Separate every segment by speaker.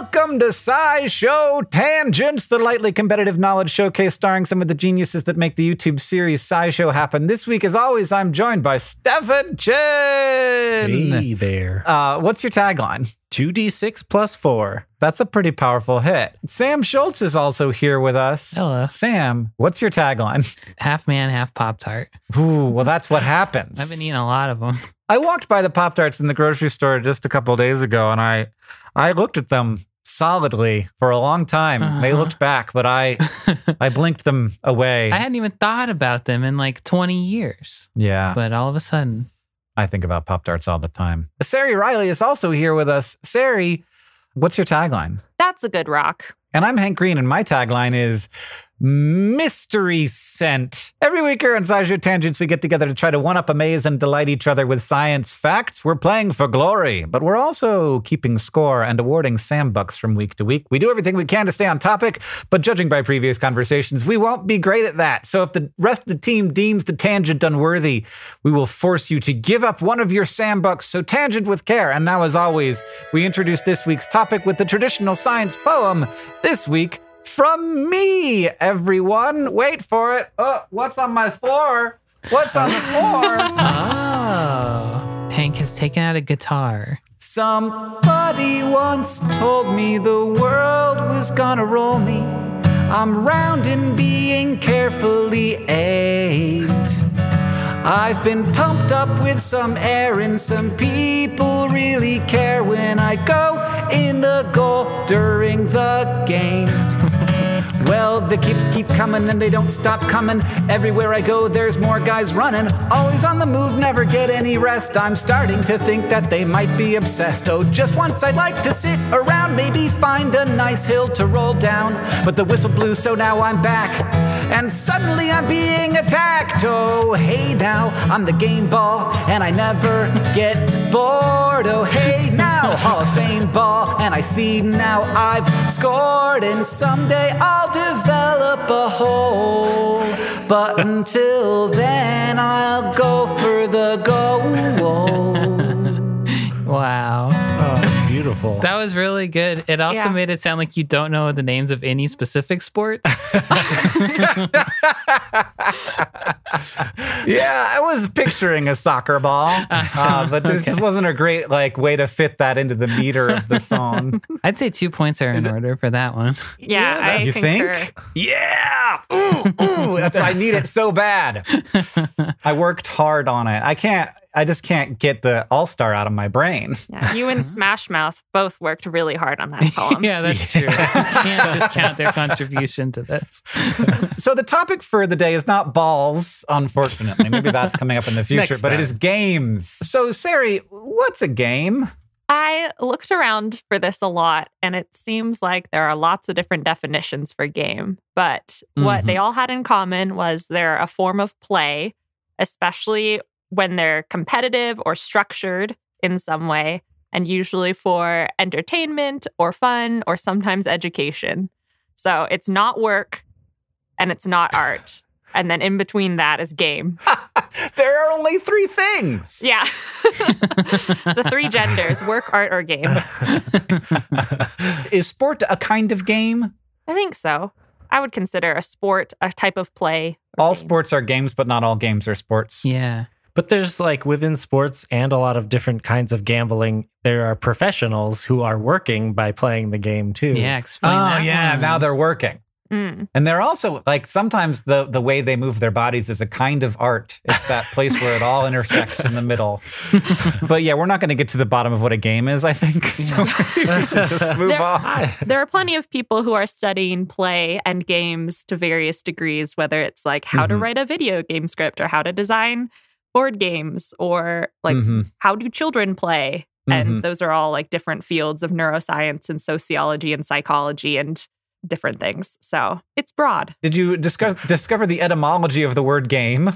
Speaker 1: Welcome to Sci Show Tangents, the lightly competitive knowledge showcase starring some of the geniuses that make the YouTube series Sci Show happen. This week, as always, I'm joined by Stefan Chin.
Speaker 2: Hey there.
Speaker 1: Uh, what's your tagline?
Speaker 2: 2d6 plus 4.
Speaker 1: That's a pretty powerful hit. Sam Schultz is also here with us.
Speaker 2: Hello.
Speaker 1: Sam, what's your tagline?
Speaker 2: Half man, half Pop Tart.
Speaker 1: Ooh, well, that's what happens.
Speaker 2: I've been eating a lot of them.
Speaker 1: I walked by the Pop Tarts in the grocery store just a couple days ago, and I, I looked at them solidly for a long time. They
Speaker 2: Uh-huh.
Speaker 1: looked back, but I, I blinked them away.
Speaker 2: I hadn't even thought about them in like 20 years.
Speaker 1: yeah,
Speaker 2: But all of a sudden,
Speaker 1: I think about Pop Tarts all the time. Ceri Riley is also here with us. Ceri, what's your tagline?
Speaker 3: That's a good rock.
Speaker 1: And I'm Hank Green, and my tagline is Mystery Scent. Every week here on SciShow Tangents, we get together to try to one up, amaze, and delight each other with science facts. We're playing for glory, but we're also keeping score and awarding Sam Bucks from week to week. We do everything we can to stay on topic, but judging by previous conversations, we won't be great at that. So if the rest of the team deems the tangent unworthy, we will force you to give up one of your Sam Bucks. So tangent with care. And now, as always, we introduce this week's topic with the traditional science poem. This week, from me, everyone. Wait for it. Oh, what's on my floor? What's on the floor?
Speaker 2: oh, Hank has taken out a guitar.
Speaker 1: Somebody once told me the world was gonna roll me. I'm round and being carefully aimed. I've been pumped up with some air, and some people really care when I go in the goal during the game. Well, the keeps keep coming and they don't stop coming. Everywhere I go, there's more guys running. Always on the move, never get any rest. I'm starting to think that they might be obsessed. Oh, just once I'd like to sit around, maybe find a nice hill to roll down. But the whistle blew, so now I'm back. And suddenly I'm being attacked. Oh, hey now, I'm the game ball, and I never get bored. Oh, hey now, Hall of Fame ball, and I see now I've scored, and someday I'll develop a hole. But until then, I'll go for the goal.
Speaker 2: Wow.
Speaker 4: That's beautiful.
Speaker 2: beautiful.
Speaker 5: That was really good. It also
Speaker 6: Yeah.
Speaker 5: made it sound like you don't know the names of any specific sports.
Speaker 1: yeah, I was picturing a soccer ball, uh, but this
Speaker 5: Okay.
Speaker 1: wasn't a great like way to fit that into the meter of the song.
Speaker 5: I'd say two points are in order for that one.
Speaker 6: Yeah, I
Speaker 1: you
Speaker 6: concur.
Speaker 1: think? Yeah. Ooh, ooh. That's why I need it so bad. I worked hard on it. I can't. I just can't get the All Star out of my brain.
Speaker 6: Yeah, you and Smash Mouth both worked really hard on that poem.
Speaker 5: yeah, that's true. You can't discount their contribution to this.
Speaker 1: So the topic for the day is not balls, unfortunately. Maybe that's coming up in the future,
Speaker 2: Next
Speaker 1: but it
Speaker 2: time.
Speaker 1: is games. So Ceri, what's a game?
Speaker 6: I looked around for this a lot, and it seems like there are lots of different definitions for game. But what
Speaker 1: Mhm.
Speaker 6: they all had in common was they're a form of play, especially when they're competitive or structured in some way, and usually for entertainment or fun or sometimes education. So it's not work and it's not art. And then in between that is game.
Speaker 1: There are only three things.
Speaker 6: Yeah. the three genders work, art, or game.
Speaker 1: Is sport a kind of game?
Speaker 6: I think so. I would consider a sport a type of play.
Speaker 1: All
Speaker 6: game.
Speaker 1: sports are games, but not all games are sports.
Speaker 5: Yeah.
Speaker 2: But there's like within sports and a lot of different kinds of gambling, there are professionals who are working by playing the game too.
Speaker 5: Yeah. Explain
Speaker 1: Oh
Speaker 5: that.
Speaker 1: yeah,
Speaker 5: one.
Speaker 1: now they're working.
Speaker 6: Mm.
Speaker 1: And they're also like sometimes the the way they move their bodies is a kind of art. It's that place where it all intersects in the middle. but yeah, we're not going to get to the bottom of what a game is. I think so. we just move
Speaker 6: There-
Speaker 1: on.
Speaker 6: There are plenty of people who are studying play and games to various degrees, whether it's like how to
Speaker 1: Mhm.
Speaker 6: write a video game script or how to design board games or like
Speaker 1: Mhm.
Speaker 6: how do children play. And those are all like different fields of neuroscience and sociology and psychology and different things. So it's broad.
Speaker 1: Did you discuss, discover the etymology of the word game?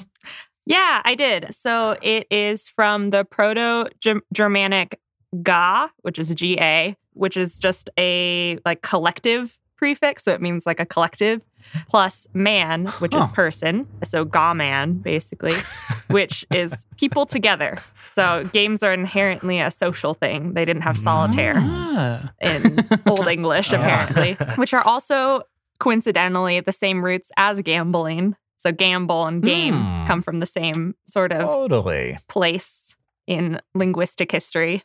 Speaker 6: Yeah, I did. So it is from the Proto Germanic ga, which is G A, which is just a like collective prefix. So it means like a collective plus man, which is person. So ga man, basically, which is people together. So games are inherently a social thing. They didn't have solitaire
Speaker 5: Ah.
Speaker 6: in Old English, apparently, which are also coincidentally the same roots as gambling. So gamble and game
Speaker 1: Hmm.
Speaker 6: come from the same sort of
Speaker 1: Totally.
Speaker 6: place in linguistic history.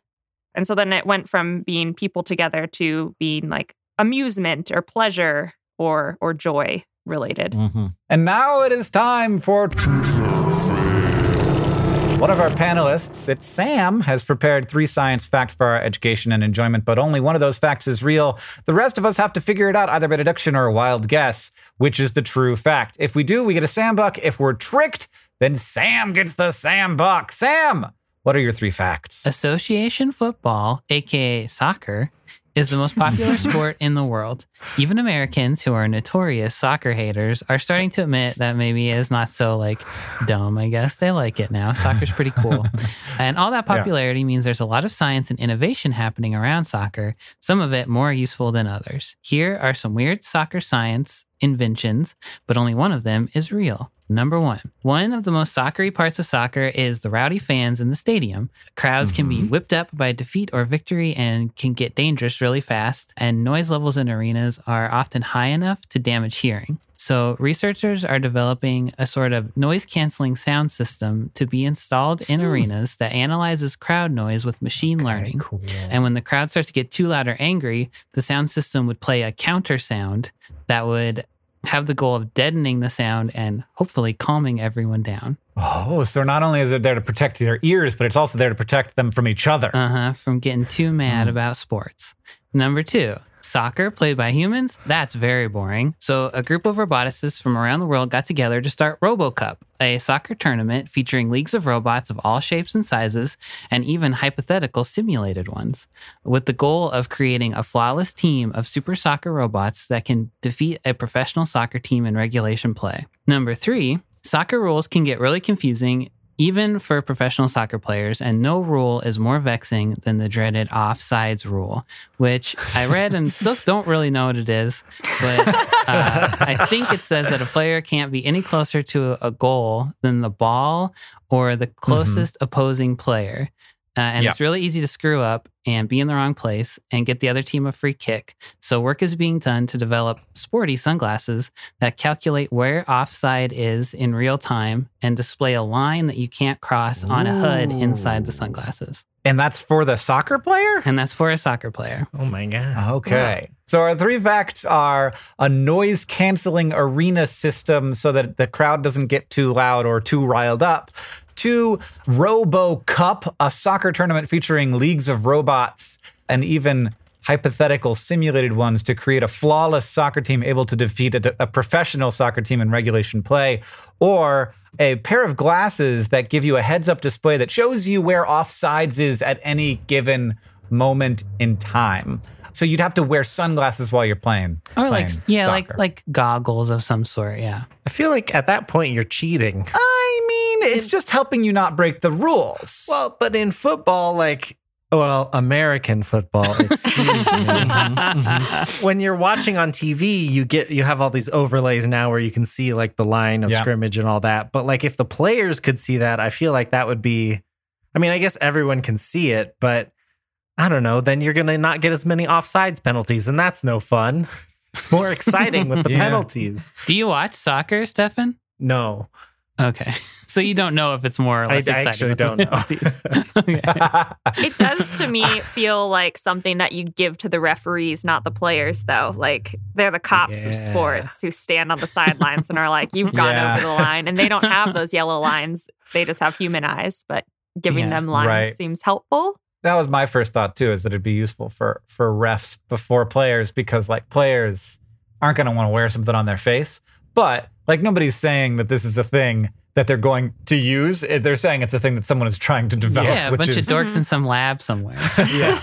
Speaker 6: And so then it went from being people together to being like amusement or pleasure or or joy related. Mm-hmm.
Speaker 1: And now it is time for. One of our panelists, it's Sam, has prepared three science facts for our education and enjoyment, but only one of those facts is real. The rest of us have to figure it out either by deduction or a wild guess, which is the true fact. If we do, we get a Sam buck. If we're tricked, then Sam gets the Sam buck. Sam, what are your three facts?
Speaker 5: Association football, aka soccer, is the most popular sport in the world. Even Americans who are notorious soccer haters are starting to admit that maybe it's not so like dumb, I guess. They like it now. Soccer's pretty cool. and all that popularity means there's a lot of science and innovation happening around soccer, some of it more useful than others. Here are some weird soccer science inventions, but only one of them is real. Number one, one of the most soccery parts of soccer is the rowdy fans in the stadium. Crowds can be mm-hmm. whipped up by defeat or victory and can get dangerous really fast, and noise levels in arenas are often high enough to damage hearing. So, researchers are developing a sort of noise canceling sound system to be installed in arenas that analyzes crowd noise with machine learning.
Speaker 1: Cool.
Speaker 5: And when the crowd starts to get too loud or angry, the sound system would play a counter sound that would have the goal of deadening the sound and hopefully calming everyone down.
Speaker 1: Oh, so not only is it there to protect their ears, but it's also there to protect them from each other.
Speaker 5: Uh huh. From getting too mad about sports. Number two, soccer played by humans. That's very boring. So, a group of roboticists from around the world got together to start RoboCup, a soccer tournament featuring leagues of robots of all shapes and sizes, and even hypothetical simulated ones, with the goal of creating a flawless team of super soccer robots that can defeat a professional soccer team in regulation play. Number three, soccer rules can get really confusing even for professional soccer players, and no rule is more vexing than the dreaded offsides rule, which I read and still don't really know what it is. But uh, I think it says that a player can't be any closer to a goal than the ball or the closest opposing player. Uh, and
Speaker 1: Yeah.
Speaker 5: it's really easy to screw up and be in the wrong place and get the other team a free kick. So, work is being done to develop sporty sunglasses that calculate where offside is in real time and display a line that you can't cross on a hood inside the sunglasses.
Speaker 1: And that's for the soccer player?
Speaker 5: And that's for a soccer player.
Speaker 2: Oh my god.
Speaker 1: Okay. So our three facts are a noise canceling arena system so that the crowd doesn't get too loud or too riled up. Two, Robo Cup, a soccer tournament featuring leagues of robots and even hypothetical simulated ones to create a flawless soccer team able to defeat a, a professional soccer team in regulation play. Or a pair of glasses that give you a heads up display that shows you where offsides is at any given moment in time. So you'd have to wear sunglasses while you're playing.
Speaker 5: Or like
Speaker 1: playing
Speaker 5: yeah, like
Speaker 1: soccer.
Speaker 5: like goggles of some sort, yeah.
Speaker 2: I feel like at that point you're cheating.
Speaker 1: I mean, it's just helping you not break the rules.
Speaker 2: Well, but in football, like, well, American football, excuse me. Mm-hmm, mm-hmm. when you're watching on TV, you get you have all these overlays now where you can see like the line of
Speaker 1: Yeah.
Speaker 2: scrimmage and all that. But like if the players could see that, I feel like that would be I mean, I guess everyone can see it, but I don't know, then you're going to not get as many offsides penalties and that's no fun. It's more exciting with the
Speaker 1: Yeah.
Speaker 2: penalties.
Speaker 5: Do you watch soccer, Stefan?
Speaker 2: No.
Speaker 5: Okay. So you don't know if it's more or
Speaker 2: I
Speaker 5: less exciting.
Speaker 2: actually don't know.
Speaker 5: penalties. okay.
Speaker 6: It does to me feel like something that you give to the referees, not the players, though. Like they're the cops of sports who stand on the sidelines and are like, you've gone
Speaker 1: Yeah.
Speaker 6: over the line. And they don't have those yellow lines, they just have human eyes. But giving
Speaker 5: Yeah.
Speaker 6: them lines
Speaker 1: Right.
Speaker 6: seems helpful.
Speaker 1: That was my first thought too, is that it'd be useful for for refs before players because like players aren't going to want to wear something on their face, but like nobody's saying that this is a thing that they're going to use. Eh, They're saying it's a thing that someone is trying to develop.
Speaker 5: yeah, a
Speaker 1: which
Speaker 5: bunch
Speaker 1: is,
Speaker 5: of dorks in some lab somewhere. yeah.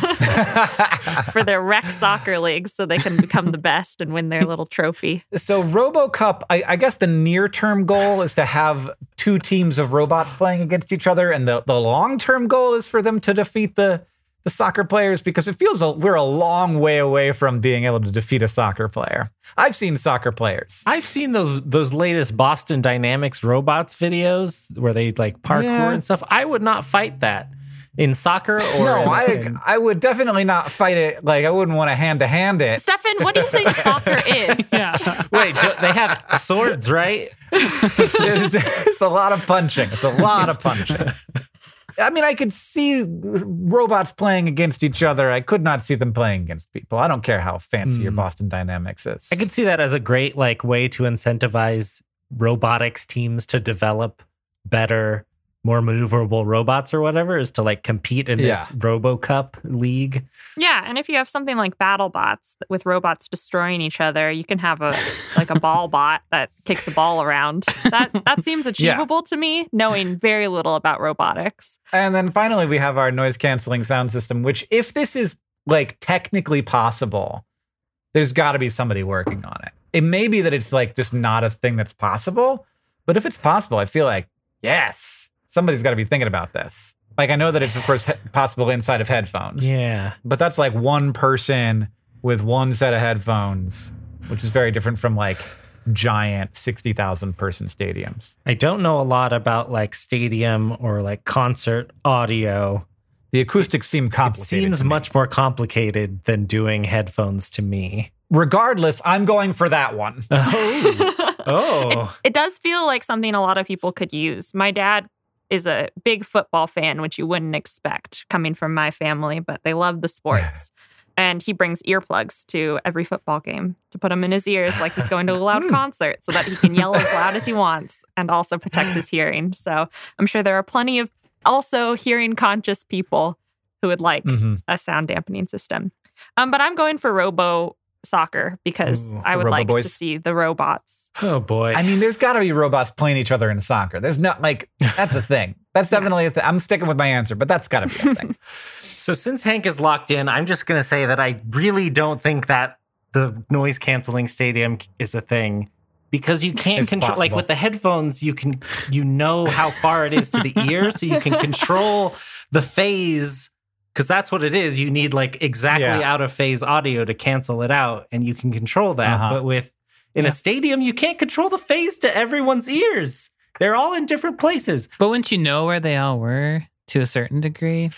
Speaker 6: for their rec soccer leagues so they can become the best and win their little trophy.
Speaker 1: So RoboCup, I, I guess the near term goal is to have two teams of robots playing against each other, and the, the long term goal is for them to defeat the the soccer players because it feels a, we're a long way away from being able to defeat a soccer player. I've seen soccer players.
Speaker 2: I've seen those those latest Boston Dynamics robots videos where they like parkour
Speaker 1: Yeah.
Speaker 2: and stuff. I would not fight that in soccer or
Speaker 1: No,
Speaker 2: in-
Speaker 1: I
Speaker 2: in-
Speaker 1: I would definitely not fight it. Like I wouldn't want to hand to hand it.
Speaker 6: Stefan, what do you think soccer is?
Speaker 5: yeah.
Speaker 2: wait. do- they have swords, right?
Speaker 1: It's, it's a lot of punching. It's a lot of punching. I mean, I could see robots playing against each other. I could not see them playing against people. I don't care how fancy your hmm. Boston Dynamics is.
Speaker 2: I could see that as a great like way to incentivize robotics teams to develop better, more maneuverable robots or whatever. Is to like compete in this
Speaker 1: Yeah.
Speaker 2: RoboCup league.
Speaker 6: Yeah, and if you have something like BattleBots with robots destroying each other, you can have a like a ball bot that kicks a ball around. That that seems achievable to me, knowing very little about robotics.
Speaker 1: And then finally, we have our noise canceling sound system, which, if this is like technically possible, there's got to be somebody working on it. It may be that it's like just not a thing that's possible, but if it's possible, I feel like, yes, somebody's got to be thinking about this. Like, I know that it's, of course, he- possible inside of headphones,
Speaker 2: Yeah.
Speaker 1: but that's like one person with one set of headphones, which is very different from like giant 60,000 person stadiums.
Speaker 2: I don't know a lot about like stadium or like concert audio.
Speaker 1: The acoustics seem complicated.
Speaker 2: It seems
Speaker 1: to me.
Speaker 2: much more complicated than doing headphones to me.
Speaker 1: Regardless, I'm going for that one.
Speaker 2: Oh, oh,
Speaker 6: It does feel like something a lot of people could use. My dad is a big football fan, which you wouldn't expect coming from my family, but they love the sports. And he brings earplugs to every football game to put them in his ears like he's going to a loud concert so that he can yell as loud as he wants and also protect his hearing. So I'm sure there are plenty of also hearing conscious people who would like
Speaker 1: Mhm.
Speaker 6: a sound dampening system. Um, but I'm going for Robo Soccer because
Speaker 2: Ooh,
Speaker 6: I would
Speaker 1: Robo
Speaker 6: like to see the robots.
Speaker 2: oh boy.
Speaker 1: I mean, there's got to be robots playing each other in soccer. There's not like that's a thing. That's definitely a thing. I'm sticking with my answer, but that's got to be a thing.
Speaker 2: So since Hank is locked in, I'm just going to say that I really don't think that the noise canceling stadium is a thing because you can't
Speaker 1: It's
Speaker 2: control like with the headphones you can you know how far it is to the ear so you can control the phase cuz that's what it is you need like exactly
Speaker 1: Yeah.
Speaker 2: out of phase audio to cancel it out and you can control that
Speaker 1: Uh-huh.
Speaker 2: but with in a stadium you can't control the phase to everyone's ears they're all in different places
Speaker 5: But wouldn't you know where they all were? to a certain degree.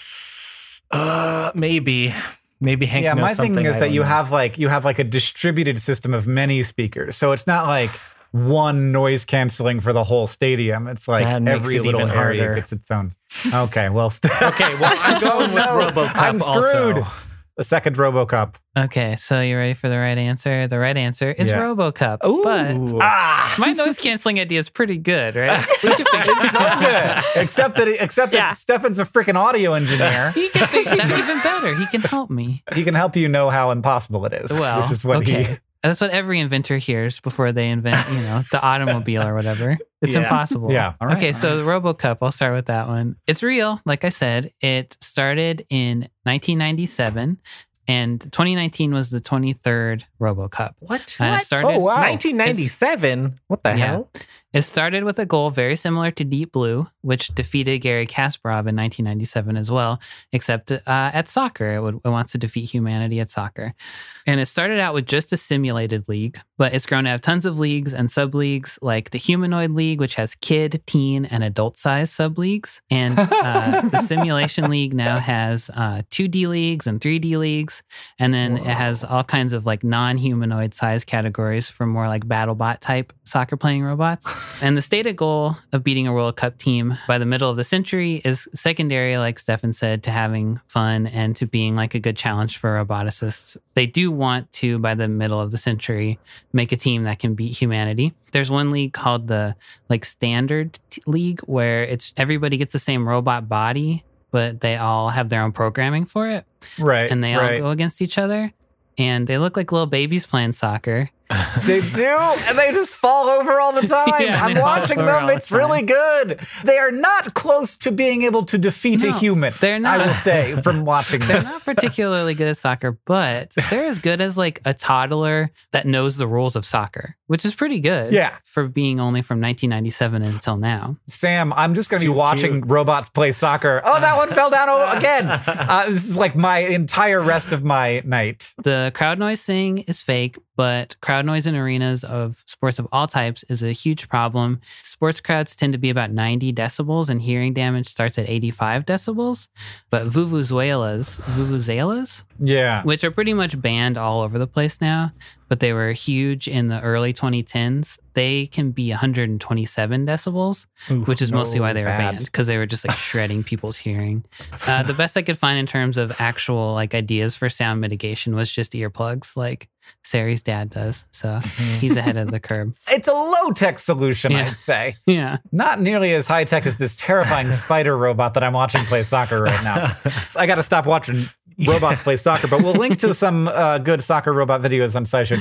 Speaker 2: Uh, maybe, maybe Hank.
Speaker 1: yeah,
Speaker 2: knows
Speaker 1: my thing is
Speaker 2: I
Speaker 1: that you
Speaker 2: know.
Speaker 1: have like you have like a distributed system of many speakers. So it's not like one noise canceling for the whole stadium. It's like
Speaker 2: That makes
Speaker 1: every
Speaker 2: it
Speaker 1: little
Speaker 2: even
Speaker 1: area
Speaker 2: harder.
Speaker 1: gets its own. Okay, well, st-
Speaker 2: Okay, well, I'm going with
Speaker 1: No,
Speaker 2: RoboCup
Speaker 1: I'm screwed.
Speaker 2: also.
Speaker 1: the second RoboCup.
Speaker 5: Okay, so you ready for the right answer? The right answer is
Speaker 1: Yeah.
Speaker 5: RoboCup.
Speaker 2: Ooh.
Speaker 5: But
Speaker 1: Ah,
Speaker 5: my noise canceling idea is pretty good, right? We can figure
Speaker 1: it's so good. Except that except that Stefan's a freaking audio engineer.
Speaker 5: He can figure, that's even better. He can help me.
Speaker 1: he can help you know how impossible it is.
Speaker 5: Well,
Speaker 1: which is what
Speaker 5: okay.
Speaker 1: he.
Speaker 5: That's what every inventor hears before they invent, you know, the automobile or whatever. It's
Speaker 2: Yeah.
Speaker 5: impossible.
Speaker 1: Yeah. All right,
Speaker 5: okay,
Speaker 1: all
Speaker 5: so the RoboCup, I'll start with that one. It's real, like I said. It started in 1997, and 2019 was the 23rd RoboCup.
Speaker 2: What?
Speaker 5: And it started.
Speaker 1: Oh, wow.
Speaker 2: 1997. What the
Speaker 5: Yeah.
Speaker 2: hell?
Speaker 5: It started with a goal very similar to Deep Blue, which defeated Garry Kasparov in 1997 as well, except uh, at soccer. It, would, it wants to defeat humanity at soccer. And it started out with just a simulated league, but it's grown to have tons of leagues and sub leagues, like the Humanoid League, which has kid, teen, and adult size sub leagues. And uh, the Simulation League now has uh, 2D leagues and 3D leagues. And then it has all kinds of like non humanoid size categories for more like BattleBot type soccer playing robots. And the stated goal of beating a World Cup team by the middle of the century is secondary, like Stefan said, to having fun and to being like a good challenge for roboticists. They do want to, by the middle of the century, make a team that can beat humanity. There's one league called the like Standard League where it's everybody gets the same robot body, but they all have their own programming for it
Speaker 1: Right.
Speaker 5: and they all go against each other. And they look like little babies playing soccer.
Speaker 1: They do, and they just fall over all the time.
Speaker 5: Yeah,
Speaker 1: I'm watching them.
Speaker 5: the
Speaker 1: It's really good. They are not close to being able to defeat a human.
Speaker 5: they're not.
Speaker 1: I will say from watching this.
Speaker 5: They're
Speaker 1: this.
Speaker 5: not particularly good at soccer, but they're as good as like a toddler that knows the rules of soccer, which is pretty good.
Speaker 1: Yeah.
Speaker 5: For being only from 1997 until now.
Speaker 1: Sam, I'm just going to be watching robots play soccer. Oh, that one fell down again. Uh, this is like my entire rest of my night.
Speaker 5: The crowd noise thing is fake, but crowd noise in arenas of sports of all types is a huge problem. Sports crowds tend to be about 90 decibels, and hearing damage starts at 85 decibels. But vuvuzelas, vuvuzelas,
Speaker 1: Yeah.
Speaker 5: which are pretty much banned all over the place now, but they were huge in the early 2010s. They can be 127 decibels, which is mostly why they were
Speaker 1: bad.
Speaker 5: banned because they were just like shredding people's hearing. Uh, the best I could find in terms of actual like ideas for sound mitigation was just earplugs, like Ceri's dad does. So he's ahead of the curve.
Speaker 1: It's a low tech solution,
Speaker 5: Yeah.
Speaker 1: I'd say.
Speaker 5: Yeah.
Speaker 1: Not nearly as high tech as this terrifying spider robot that I'm watching play soccer right now. So I got to stop watching robots play soccer, but we'll link to some uh, good soccer robot videos on scishow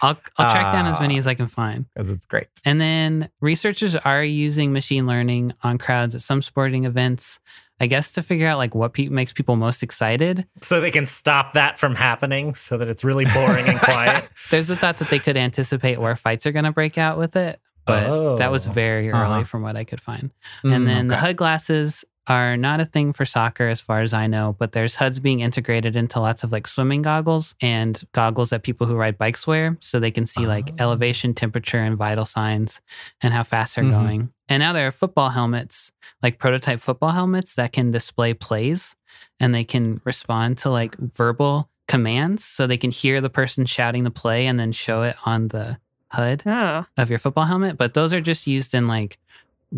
Speaker 5: I'll, I'll track down as
Speaker 1: Ah.
Speaker 5: many as I can find.
Speaker 1: because it's great.
Speaker 5: And then researchers are using machine learning on crowds at some sporting events, I guess to figure out like what pe- makes people most excited.
Speaker 2: So they can stop that from happening so that it's really boring and quiet.
Speaker 5: There's a thought that they could anticipate where fights are going to break out with it, but that was
Speaker 2: Oh.
Speaker 5: very early
Speaker 1: Uh-huh.
Speaker 5: from what I could find.
Speaker 1: Mm,
Speaker 5: and then the
Speaker 1: okay.
Speaker 5: HUD glasses are not a thing for soccer as far as I know, but there's HUDs being integrated into lots of like swimming goggles and goggles that people who ride bikes wear so they can see like
Speaker 2: Oh.
Speaker 5: elevation, temperature, and vital signs and how fast they're
Speaker 1: Mhm.
Speaker 5: going. And now there are football helmets, like prototype football helmets that can display plays and they can respond to like verbal commands so they can hear the person shouting the play and then show it on the HUD
Speaker 6: Oh.
Speaker 5: of your football helmet, but those are just used in like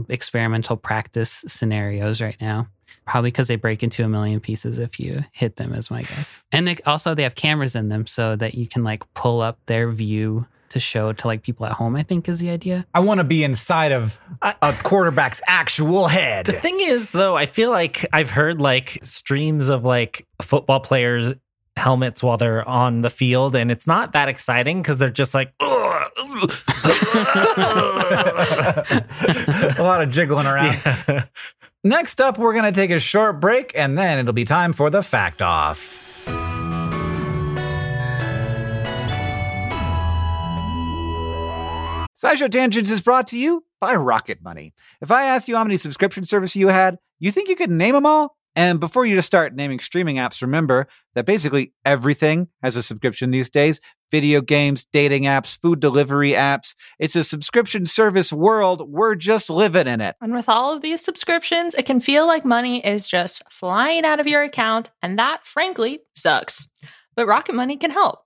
Speaker 5: experimental practice scenarios right now. Probably because they break into a million pieces if you hit them, is my guess. And they, also, they have cameras in them so that you can like pull up their view to show to like people at home. I think is the idea.
Speaker 1: I want to be inside of a quarterback's actual head.
Speaker 2: The thing is, though, I feel like I've heard like streams of like football players' helmets while they're on the field, and it's not that exciting because they're just like,
Speaker 1: a lot of jiggling around.
Speaker 2: Yeah.
Speaker 1: Next up, we're going to take a short break and then it'll be time for the fact off.
Speaker 7: SciShow Tangents is brought to you by Rocket Money. If I asked you how many subscription services you had, you think you could name them all? And before you just start naming streaming apps, remember that basically everything has a subscription these days.
Speaker 1: video games, dating apps, food delivery apps. It's a subscription service world. We're just living in it.
Speaker 3: And with all of these subscriptions, it can feel like money is just flying out of your account, and that, frankly, sucks. But Rocket Money can help.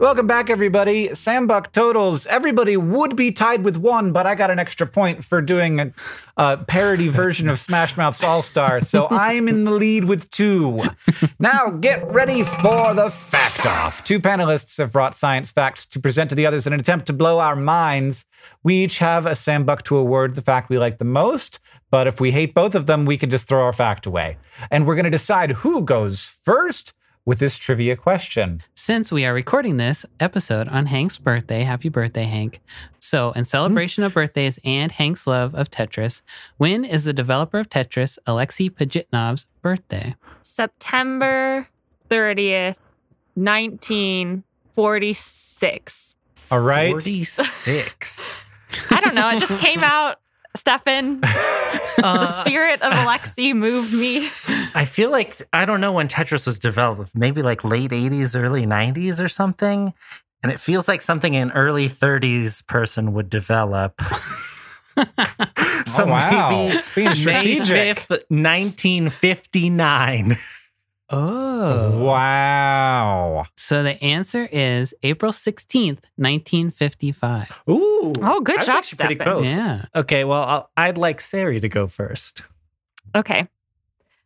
Speaker 8: Welcome back, everybody. Sambuck totals. Everybody would be tied with one, but I got an extra point for doing a, a parody version of Smash Mouth's All Star, so I'm in the lead with two. Now, get ready for the fact off. Two panelists have brought science facts to present to the others in an attempt to blow our minds. We each have a Sambuck to award the fact we like the most, but if we hate both of them, we can just throw our fact away. And we're going to decide who goes first with this trivia question.
Speaker 9: Since we are recording this episode on Hank's birthday, happy birthday, Hank. So, in celebration of birthdays and Hank's love of Tetris, when is the developer of Tetris, Alexei Pajitnov's birthday?
Speaker 6: September 30th, 1946.
Speaker 8: All right.
Speaker 2: 46.
Speaker 6: I don't know. It just came out. Stefan, the spirit of Alexei moved me.
Speaker 2: I feel like I don't know when Tetris was developed, maybe like late 80s, early 90s or something. And it feels like something an early 30s person would develop. so
Speaker 8: oh, wow.
Speaker 2: maybe
Speaker 8: Being
Speaker 2: May
Speaker 8: strategic.
Speaker 2: 5th, 1959.
Speaker 9: Oh.
Speaker 8: Wow.
Speaker 9: So, the answer is April 16th, 1955.
Speaker 2: Ooh.
Speaker 6: Oh, good
Speaker 2: that's
Speaker 6: job,
Speaker 2: actually pretty close.
Speaker 9: Yeah.
Speaker 2: Okay, well, I'll, I'd like Ceri to go first.
Speaker 6: Okay.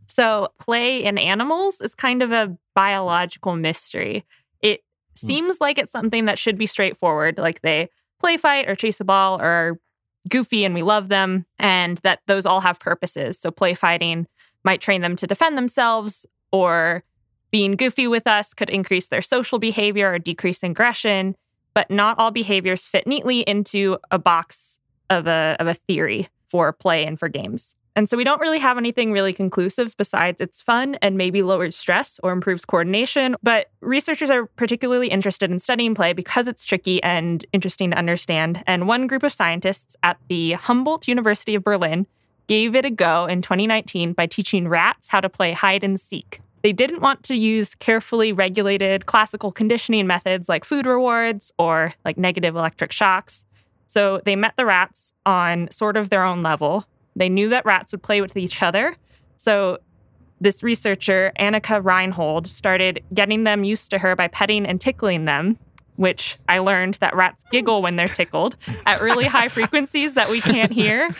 Speaker 6: So, play in animals is kind of a biological mystery. It hmm. seems like it's something that should be straightforward, like they play fight or chase a ball or are goofy and we love them, and that those all have purposes. So, play fighting might train them to defend themselves, or being goofy with us could increase their social behavior or decrease aggression. but not all behaviors fit neatly into a box of a, of a theory for play and for games. And so we don't really have anything really conclusive besides it's fun and maybe lowers stress or improves coordination. But researchers are particularly interested in studying play because it's tricky and interesting to understand. And one group of scientists at the Humboldt University of Berlin gave it a go in 2019 by teaching rats how to play hide and seek. They didn't want to use carefully regulated classical conditioning methods like food rewards or like negative electric shocks. So they met the rats on sort of their own level. They knew that rats would play with each other. So this researcher, Annika Reinhold, started getting them used to her by petting and tickling them, which I learned that rats giggle when they're tickled at really high frequencies that we can't hear,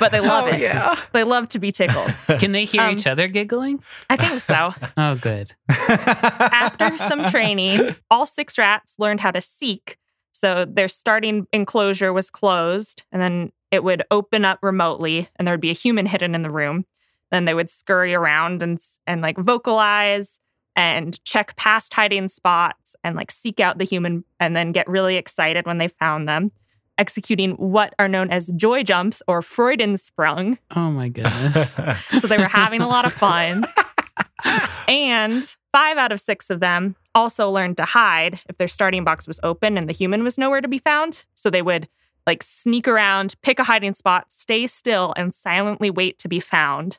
Speaker 6: but they love it.
Speaker 1: yeah.
Speaker 6: They love to be tickled.
Speaker 10: Can they hear
Speaker 6: Um,
Speaker 10: each other giggling?
Speaker 6: I think so.
Speaker 10: Oh, good.
Speaker 6: After some training, all six rats learned how to seek. So their starting enclosure was closed, and then it would open up remotely, and there would be a human hidden in the room. Then they would scurry around and and like vocalize and check past hiding spots and like seek out the human, and then get really excited when they found them, executing what are known as joy jumps or Freudensprung.
Speaker 10: Oh, my goodness.
Speaker 6: So they were having a lot of fun. and five out of six of them also learned to hide if their starting box was open and the human was nowhere to be found. So they would like sneak around, pick a hiding spot, stay still, and silently wait to be found.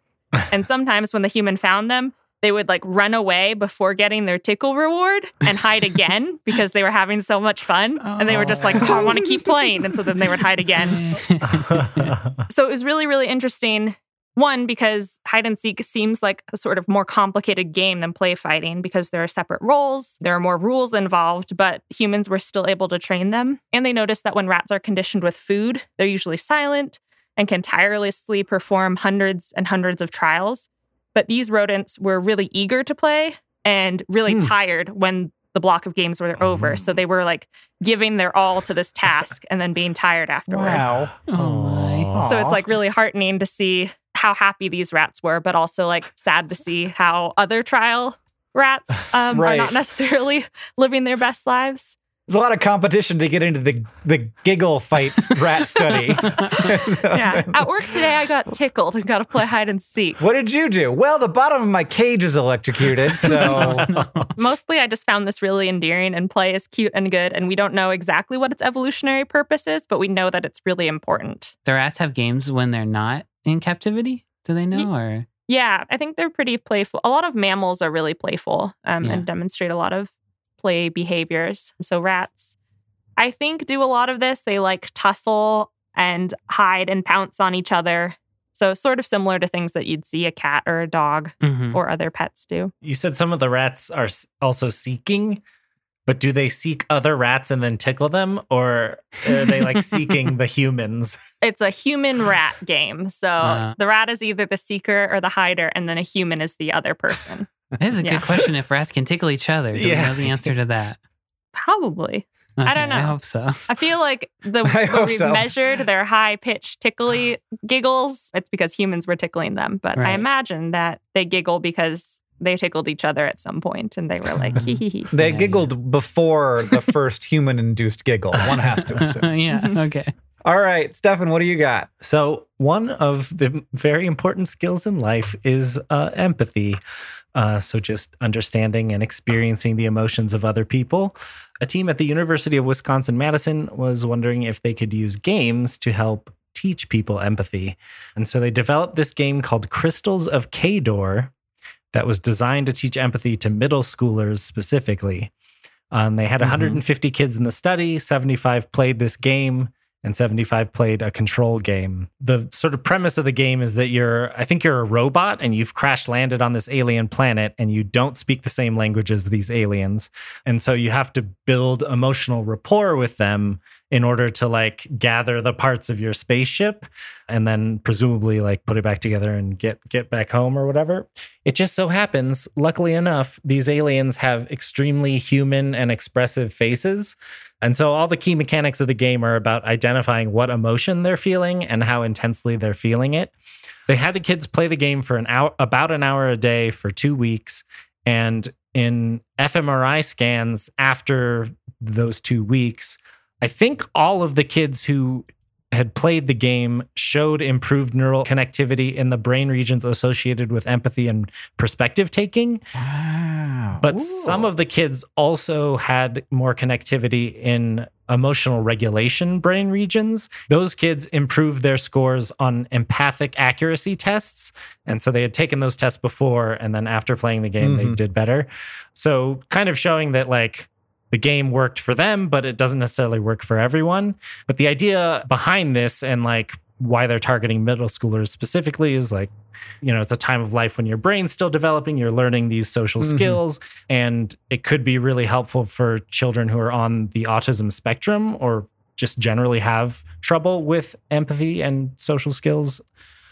Speaker 6: and sometimes when the human found them, they would like run away before getting their tickle reward and hide again because they were having so much fun. And they were just like, oh, I want to keep playing. And so then they would hide again. So it was really, really interesting. One, because hide and seek seems like a sort of more complicated game than play fighting because there are separate roles, there are more rules involved, but humans were still able to train them. And they noticed that when rats are conditioned with food, they're usually silent and can tirelessly perform hundreds and hundreds of trials. But these rodents were really eager to play and really tired when the block of games were over. So they were like giving their all to this task and then being tired afterward.
Speaker 1: Wow.
Speaker 10: Oh, my.
Speaker 6: So it's like really heartening to see how happy these rats were, but also like sad to see how other trial rats um, are not necessarily living their best lives.
Speaker 1: There's a lot of competition to get into the the giggle fight rat study.
Speaker 6: Yeah. At work today, I got tickled and got to play hide and seek.
Speaker 1: What did you do? Well, the bottom of my cage is electrocuted, so
Speaker 6: Mostly, I just found this really endearing and play is cute and good. And we don't know exactly what its evolutionary purpose is, but we know that it's really important.
Speaker 10: The rats have games when they're not in captivity? Do they know? Or
Speaker 6: Yeah, I think they're pretty playful. A lot of mammals are really playful um,
Speaker 10: Yeah.
Speaker 6: and demonstrate a lot of play behaviors. So rats, I think, do a lot of this. They like tussle and hide and pounce on each other. So sort of similar to things that you'd see a cat or a dog
Speaker 10: Mhm.
Speaker 6: or other pets do.
Speaker 2: You said some of the rats are also seeking, but do they seek other rats and then tickle them, or are they like seeking the humans?
Speaker 6: It's a human rat game. So
Speaker 10: Uh.
Speaker 6: the rat is either the seeker or the hider, and then a human is the other person.
Speaker 10: That is a
Speaker 6: Yeah.
Speaker 10: good question. If rats can tickle each other, do
Speaker 2: Yeah.
Speaker 10: we know the answer to that?
Speaker 6: Probably. I don't
Speaker 10: know. I hope so.
Speaker 6: I feel like the
Speaker 1: I
Speaker 6: when we've
Speaker 1: so.
Speaker 6: measured their high pitched tickly giggles, it's because humans were tickling them. But I imagine that they giggle because they tickled each other at some point and they were like hee hee hee.
Speaker 1: they
Speaker 10: Yeah,
Speaker 1: giggled before the first human-induced giggle. One has to assume.
Speaker 10: yeah. Okay.
Speaker 1: All right, Stefan, what do you got?
Speaker 2: So, one of the very important skills in life is uh, empathy. Uh, so, just understanding and experiencing the emotions of other people. A team at the University of Wisconsin Madison was wondering if they could use games to help teach people empathy. And so, they developed this game called Crystals of Kaydor that was designed to teach empathy to middle schoolers specifically. Um, they had 150 kids in the study, 75 played this game and 75 played a control game. The sort of premise of the game is that you're, I think you're a robot and you've crash landed on this alien planet and you don't speak the same language as these aliens. And so you have to build emotional rapport with them in order to like gather the parts of your spaceship and then presumably like put it back together and get get back home or whatever. It just so happens, luckily enough, these aliens have extremely human and expressive faces. And so all the key mechanics of the game are about identifying what emotion they're feeling and how intensely they're feeling it. They had the kids play the game for an hour about an hour a day for 2 weeks and in fMRI scans after those two weeks, I think all of the kids who had played the game showed improved neural connectivity in the brain regions associated with empathy and perspective taking.
Speaker 1: Wow.
Speaker 2: But some of the kids also had more connectivity in emotional regulation brain regions. Those kids improved their scores on empathic accuracy tests. And so they had taken those tests before, and then after playing the game, they
Speaker 1: Mhm.
Speaker 2: did better. So, kind of showing that, like, the game worked for them, but it doesn't necessarily work for everyone. But the idea behind this and like why they're targeting middle schoolers specifically is like, you know, it's a time of life when your brain's still developing, you're learning these social
Speaker 1: Mhm.
Speaker 2: skills, and it could be really helpful for children who are on the autism spectrum or just generally have trouble with empathy and social skills.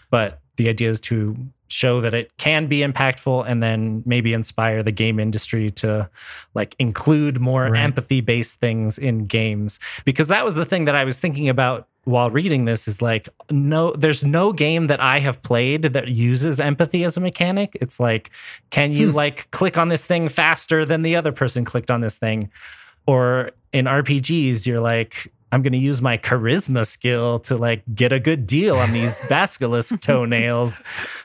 Speaker 2: But the idea is to show that it can be impactful and then maybe inspire the game industry to like include more
Speaker 1: Right.
Speaker 2: empathy based things in games. Because that was the thing that I was thinking about while reading this is like no there's no game that I have played that uses empathy as a mechanic. It's like can you hmm. like click on this thing faster than the other person clicked on this thing? Or in RPGs you're like I'm going to use my charisma skill to like get a good deal on these basilisk toenails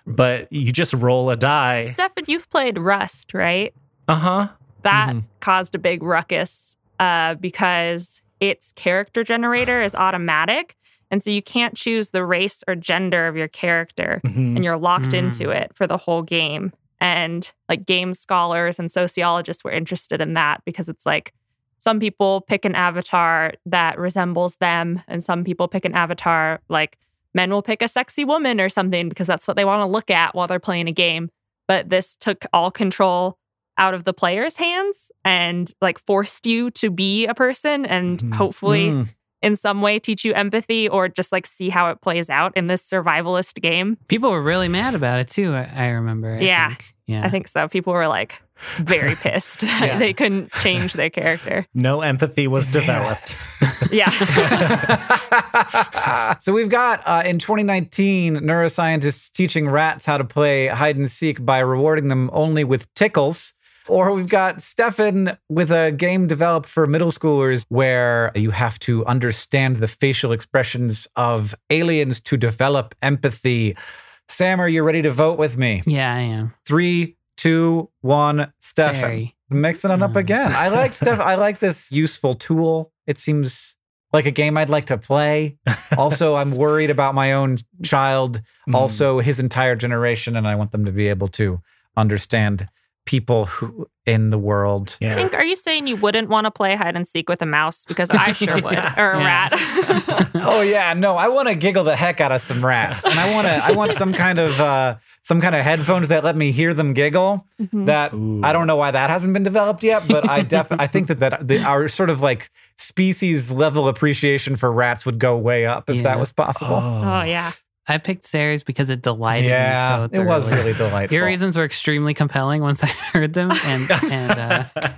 Speaker 2: but you just roll a die
Speaker 6: Stefan, you've played Rust, right?
Speaker 2: uh-huh
Speaker 6: That
Speaker 1: Mhm.
Speaker 6: caused a big ruckus uh, because its character generator is automatic. And so you can't choose the race or gender of your character,
Speaker 2: Mhm.
Speaker 6: and you're locked
Speaker 10: Mm.
Speaker 6: into it for the whole game. And like game scholars and sociologists were interested in that because it's like some people pick an avatar that resembles them, and some people pick an avatar like men will pick a sexy woman or something because that's what they want to look at while they're playing a game. But this took all control out of the player's hands and like forced you to be a person and
Speaker 2: Mhm.
Speaker 6: hopefully
Speaker 1: Mm.
Speaker 6: in some way teach you empathy or just like see how it plays out in this survivalist game.
Speaker 10: People were really mad about it too. I, I remember. I
Speaker 6: Yeah.
Speaker 10: think. yeah.
Speaker 6: I think so. People were like very pissed that
Speaker 2: Yeah.
Speaker 6: they couldn't change their character.
Speaker 2: no empathy was developed
Speaker 6: Yeah.
Speaker 1: so we've got uh, in 2019 neuroscientists teaching rats how to play hide and seek by rewarding them only with tickles. Or we've got Stefan with a game developed for middle schoolers where you have to understand the facial expressions of aliens to develop empathy. Sam, are you ready to vote with me?
Speaker 10: yeah, I am.
Speaker 1: Three, two, one. Stefan,
Speaker 10: Sorry.
Speaker 1: mixing it up
Speaker 10: Mm.
Speaker 1: again. I like Steph. I like this useful tool. It seems like a game I'd like to play. Also, I'm worried about my own child,
Speaker 2: Mm.
Speaker 1: also his entire generation, and I want them to be able to understand people who in the world.
Speaker 6: I
Speaker 2: yeah
Speaker 6: think, are you saying you wouldn't want to play hide and seek with a mouse? Because I sure would,
Speaker 2: Yeah.
Speaker 6: or a
Speaker 10: Yeah.
Speaker 6: rat.
Speaker 1: Oh yeah, no, I want to giggle the heck out of some rats, and I want to. I want some kind of uh, some kind of headphones that let me hear them giggle.
Speaker 6: Mhm.
Speaker 1: That
Speaker 2: Ooh.
Speaker 1: I don't know why that hasn't been developed yet, but I definitely I think that that the, our sort of like species level appreciation for rats would go way up if
Speaker 10: Yeah.
Speaker 1: that was possible.
Speaker 6: oh, yeah.
Speaker 10: I picked Ceri's because it delighted
Speaker 1: yeah,
Speaker 10: me so
Speaker 1: it was
Speaker 10: thoroughly.
Speaker 1: really delightful.
Speaker 10: Your reasons were extremely compelling once I heard them, and and uh,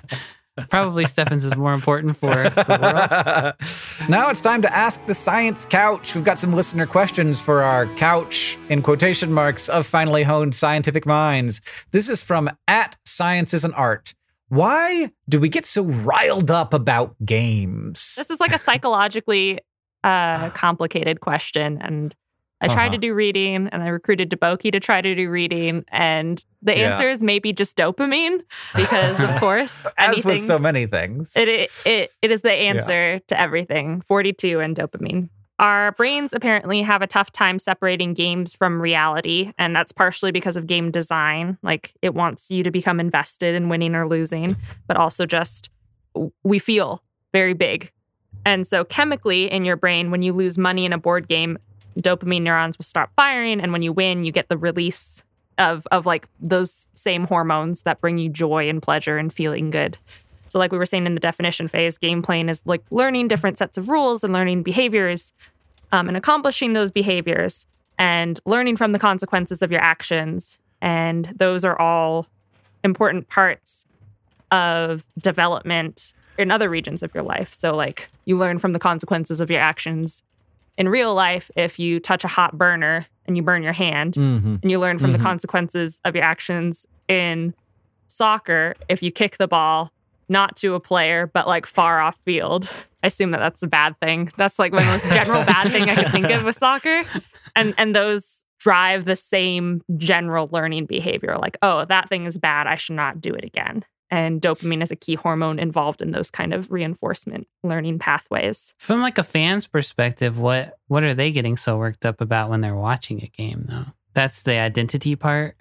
Speaker 10: probably Stefan's is more important for the world.
Speaker 1: now it's time to ask the science couch. We've got some listener questions for our couch in quotation marks of finely honed scientific minds. This is from at Science is an Art. Why do we get so riled up about games?
Speaker 6: This is like a psychologically uh, complicated question. And I tried
Speaker 1: Uh-huh.
Speaker 6: to do reading and I recruited Deboki to try to do reading. And the
Speaker 1: Yeah.
Speaker 6: answer is maybe just dopamine because, of course,
Speaker 1: As
Speaker 6: anything.
Speaker 1: with so many things.
Speaker 6: It, it, it, it is the answer to everything 42 and dopamine. Our brains apparently have a tough time separating games from reality, and that's partially because of game design. Like it wants you to become invested in winning or losing, but also just we feel very big. And so, chemically in your brain, when you lose money in a board game, dopamine neurons will start firing. And when you win, you get the release of, of like those same hormones that bring you joy and pleasure and feeling good. So, like we were saying in the definition phase, game playing is like learning different sets of rules and learning behaviors um, and accomplishing those behaviors and learning from the consequences of your actions. And those are all important parts of development in other regions of your life. So, like, you learn from the consequences of your actions in real life if you touch a hot burner and you burn your hand
Speaker 1: Mhm.
Speaker 6: and you learn from
Speaker 1: Mhm.
Speaker 6: the consequences of your actions in soccer, if you kick the ball not to a player, but like far off field, I assume that that's a bad thing. That's like my most general bad thing I could think of with soccer. And and those drive the same general learning behavior like, oh, that thing is bad. I should not do it again. And dopamine is a key hormone involved in those kind of reinforcement learning pathways.
Speaker 5: From like a fan's perspective, what what are they getting so worked up about when they're watching a game though? That's the identity part.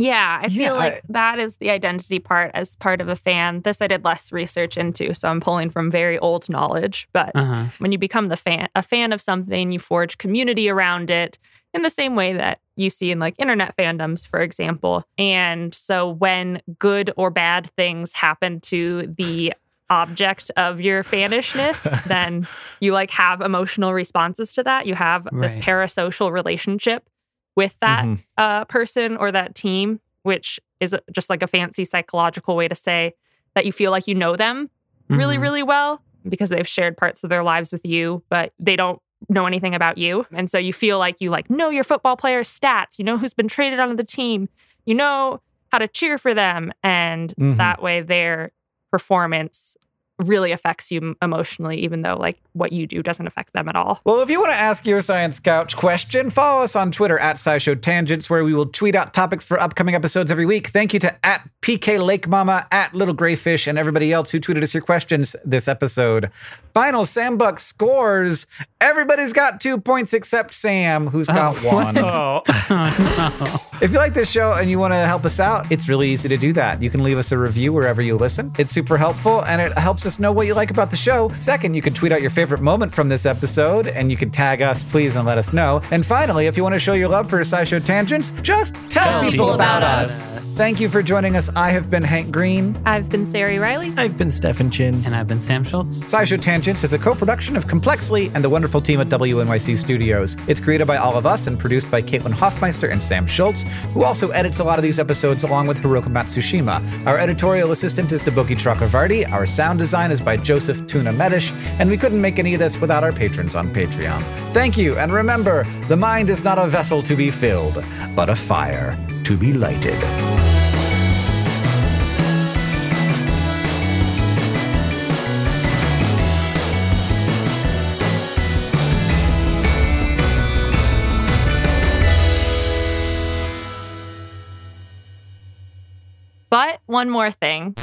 Speaker 6: Yeah, I feel
Speaker 1: Yeah,
Speaker 6: like
Speaker 1: I-
Speaker 6: that is the identity part as part of a fan. This I did less research into, so I'm pulling from very old knowledge. But
Speaker 5: Uh-huh.
Speaker 6: when you become the fan, a fan of something, you forge community around it in the same way that you see in like internet fandoms, for example. And so when good or bad things happen to the object of your fanishness, then you like have emotional responses to that. You have this parasocial relationship with that
Speaker 1: Mhm.
Speaker 6: uh, person or that team, which is just like a fancy psychological way to say that you feel like you know them really,
Speaker 5: Mhm.
Speaker 6: really well because they've shared parts of their lives with you, but they don't know anything about you. And so you feel like you like know your football player's stats, you know who's been traded onto the team, you know how to cheer for them. And
Speaker 1: Mhm.
Speaker 6: that way their performance really affects you emotionally, even though like what you do doesn't affect them at all.
Speaker 1: Well, if you want to ask your Science Couch question, follow us on Twitter at SciShow Tangents, where we will tweet out topics for upcoming episodes every week. Thank you to at PK Lake Mama, at Little Grayfish, and everybody else who tweeted us your questions this episode. Final Sam Buck scores. Everybody's got two points except Sam, who's oh, got one.
Speaker 2: Oh,
Speaker 1: If you like this show and you want to help us out, it's really easy to do that. You can leave us a review wherever you listen. It's super helpful and it helps us know what you like about the show. Second, you can tweet out your favorite moment from this episode and you can tag us, please, and let us know. And finally, if you want to show your love for SciShow Tangents, just tell,
Speaker 10: Tell
Speaker 1: people,
Speaker 10: people
Speaker 1: about,
Speaker 10: about
Speaker 1: us.
Speaker 10: us.
Speaker 1: Thank you for joining us. I have been Hank Green.
Speaker 6: I've been Ceri Riley.
Speaker 2: I've been Stefan Chin.
Speaker 5: And I've been Sam Schultz.
Speaker 1: SciShow Tangents is a co-production of Complexly and the wonderful team at WNYC Studios. It's created by all of us and produced by Caitlin Hoffmeister and Sam Schultz, who also edits a lot of these episodes along with Hiroko Matsushima. Our editorial assistant is Deboki Chakravarti. Our sound design is by Joseph Tuna Medish, and we couldn't make any of this without our patrons on Patreon. Thank you, and remember, the mind is not a vessel to be filled, but a fire to be lighted.
Speaker 6: One more thing.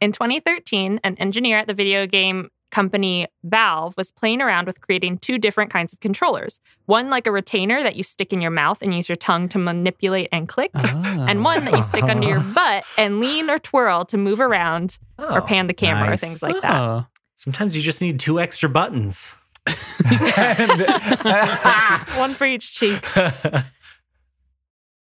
Speaker 6: In 2013, an engineer at the video game company Valve was playing around with creating two different kinds of controllers. One like a retainer that you stick in your mouth and use your tongue to manipulate and click, and one that you stick under your oh. butt and lean or twirl to move around or
Speaker 2: Oh,
Speaker 6: pan the camera or things like that.
Speaker 5: Oh.
Speaker 2: Sometimes you just need two extra buttons.
Speaker 6: One for each cheek.